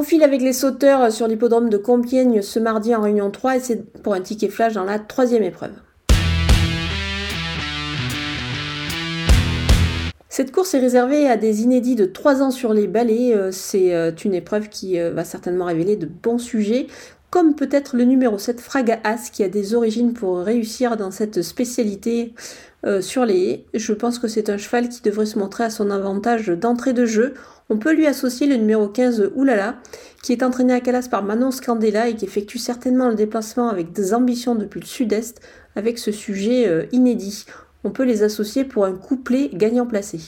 On file avec les sauteurs sur l'hippodrome de Compiègne ce mardi en réunion 3 et c'est pour un ticket flash dans la troisième épreuve. Cette course est réservée à des inédits de 3 ans sur les balais. Euh, c'est euh, une épreuve qui euh, va certainement révéler de bons sujets, comme peut-être le numéro 7 Fraga As qui a des origines pour réussir dans cette spécialité sur les haies. Je pense que c'est un cheval qui devrait se montrer à son avantage d'entrée de jeu. On peut lui associer le numéro 15 Oulala, qui est entraîné à Calas par Manon Scandella et qui effectue certainement le déplacement avec des ambitions depuis le sud-est avec ce sujet inédit on peut les associer pour un couplet gagnant placé.